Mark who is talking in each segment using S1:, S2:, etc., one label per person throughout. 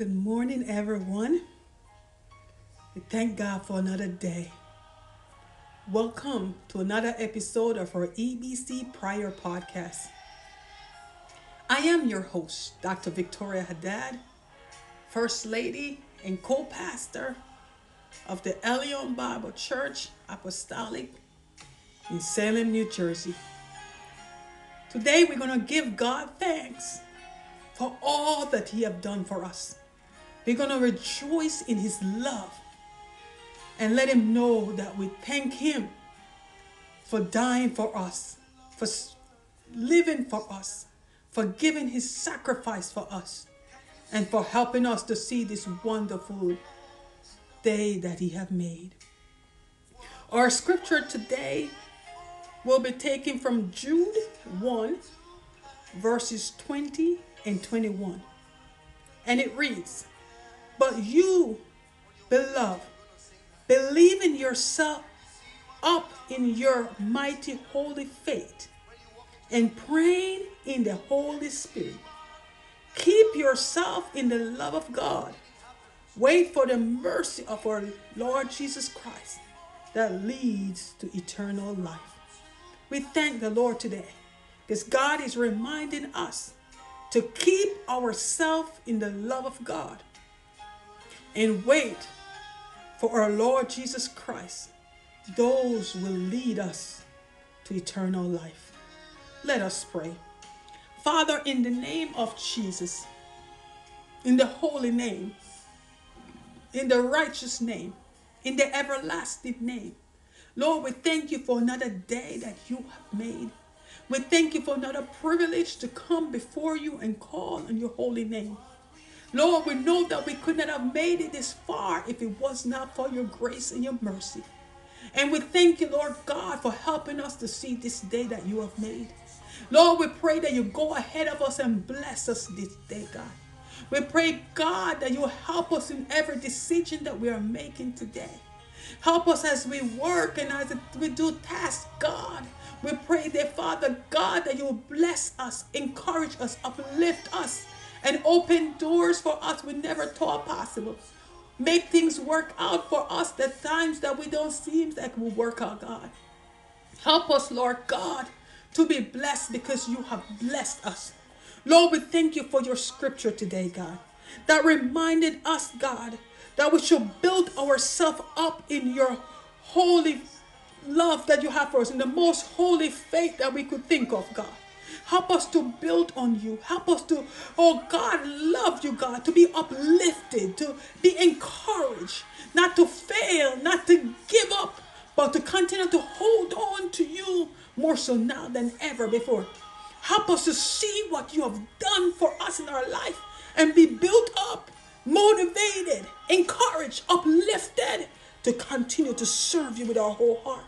S1: Good morning, everyone. We thank God for another day. Welcome to another episode of our EBC Prayer Podcast. I am your host, Dr. Victoria Haddad, First Lady and co pastor of the Elion Bible Church Apostolic in Salem, New Jersey. Today, we're going to give God thanks for all that He has done for us. We're going to rejoice in His love and let Him know that we thank Him for dying for us, for living for us, for giving His sacrifice for us, and for helping us to see this wonderful day that He has made. Our scripture today will be taken from Jude 1, verses 20 and 21. And it reads, but you, beloved, believe in yourself up in your mighty holy faith and praying in the Holy Spirit. Keep yourself in the love of God. Wait for the mercy of our Lord Jesus Christ that leads to eternal life. We thank the Lord today because God is reminding us to keep ourselves in the love of God and wait for our Lord Jesus Christ, those will lead us to eternal life. Let us pray. Father, in the name of Jesus, in the holy name, in the righteous name, in the everlasting name, Lord, we thank you for another day that you have made. We thank you for another privilege to come before you and call on your holy name. Lord, we know that we could not have made it this far if it was not for your grace and your mercy. And we thank you, Lord God, for helping us to see this day that you have made. Lord, we pray that you go ahead of us and bless us this day, God. We pray, God, that you help us in every decision that we are making today. Help us as we work and as we do tasks, God. We pray that, Father God, that you bless us, encourage us, uplift us and open doors for us we never thought possible. Make things work out for us the times that we don't seem like will work out, God. Help us, Lord God, to be blessed because you have blessed us. Lord, we thank you for your scripture today, God, that reminded us, God, that we should build ourselves up in your holy love that you have for us, in the most holy faith that we could think of, God. Help us to build on you. Help us to, oh God, love you, God, to be uplifted, to be encouraged, not to fail, not to give up, but to continue to hold on to you more so now than ever before. Help us to see what you have done for us in our life and be built up, motivated, encouraged, uplifted to continue to serve you with our whole heart.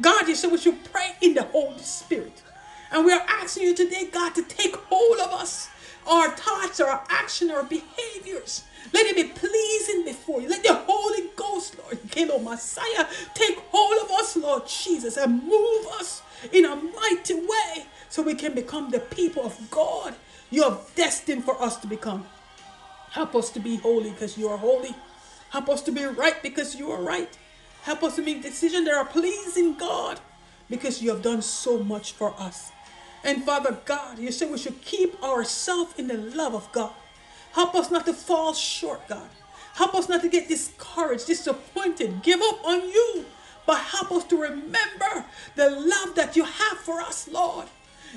S1: God, you said we should pray in the Holy Spirit. And we are asking you today, God, to take hold of us, our thoughts, our action, our behaviors. Let it be pleasing before you. Let the Holy Ghost, Lord, Kilo Messiah, take hold of us, Lord Jesus, and move us in a mighty way so we can become the people of God you have destined for us to become. Help us to be holy because you are holy. Help us to be right because you are right. Help us to make decisions that are pleasing God because you have done so much for us. And Father God, you said we should keep ourselves in the love of God. Help us not to fall short, God. Help us not to get discouraged, disappointed, give up on you. But help us to remember the love that you have for us, Lord.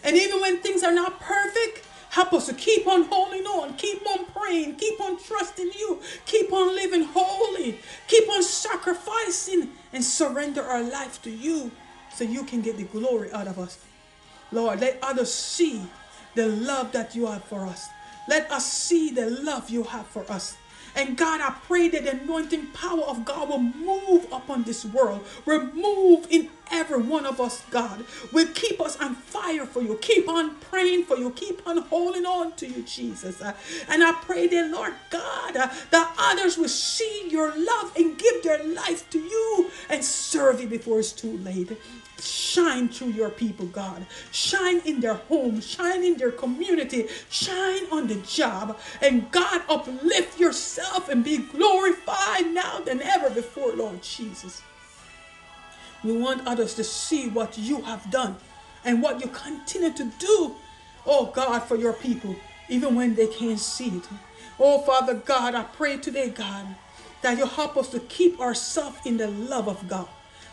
S1: And even when things are not perfect, help us to keep on holding on, keep on praying, keep on trusting you, keep on living holy, keep on sacrificing and surrender our life to you so you can get the glory out of us. Lord, let others see the love that you have for us. Let us see the love you have for us. And God, I pray that the anointing power of God will move upon this world, will move in every one of us, God, will keep us for you, keep on praying for you, keep on holding on to you, Jesus. Uh, and I pray that, Lord God, uh, that others will see your love and give their life to you and serve you before it's too late. Shine through your people, God. Shine in their home, shine in their community, shine on the job. And God, uplift yourself and be glorified now than ever before, Lord Jesus. We want others to see what you have done and what you continue to do, oh God, for your people, even when they can't see it. Oh Father God, I pray today, God, that you help us to keep ourselves in the love of God.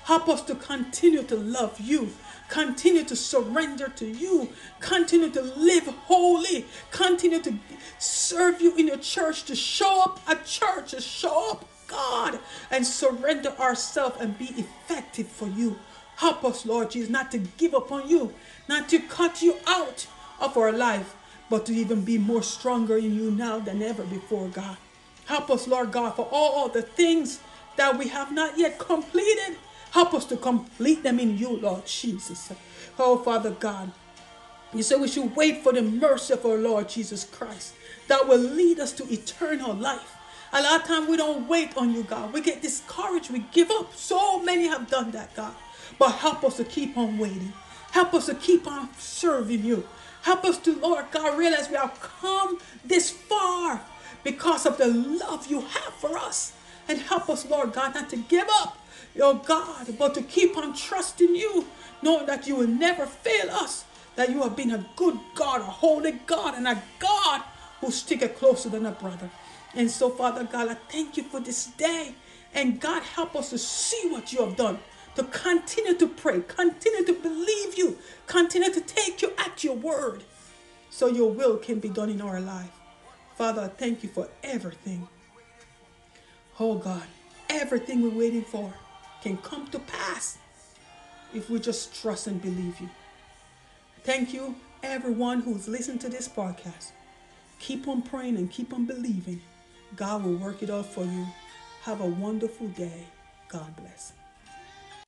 S1: Help us to continue to love you, continue to surrender to you, continue to live holy, continue to serve you in your church, to show up at church, to show up, God, and surrender ourselves and be effective for you. Help us, Lord Jesus, not to give up on you, not to cut you out of our life, but to even be more stronger in you now than ever before, God. Help us, Lord God, for all the things that we have not yet completed. Help us to complete them in you, Lord Jesus. Oh, Father God, you say we should wait for the mercy of our Lord Jesus Christ that will lead us to eternal life. A lot of times we don't wait on you, God. We get discouraged. We give up. So many have done that, God. But help us to keep on waiting. Help us to keep on serving you. Help us to, Lord God, realize we have come this far because of the love you have for us. And help us, Lord God, not to give up your God, but to keep on trusting you, knowing that you will never fail us, that you have been a good God, a holy God, and a God who sticketh closer than a brother. And so, Father God, I thank you for this day. And God, help us to see what you have done, to continue to pray, continue to believe you, continue to take you at your word, so your will can be done in our life. Father, I thank you for everything. Oh God, everything we're waiting for can come to pass if we just trust and believe you. Thank you, everyone who's listened to this podcast. Keep on praying and keep on believing. God will work it out for you. Have a wonderful day. God bless.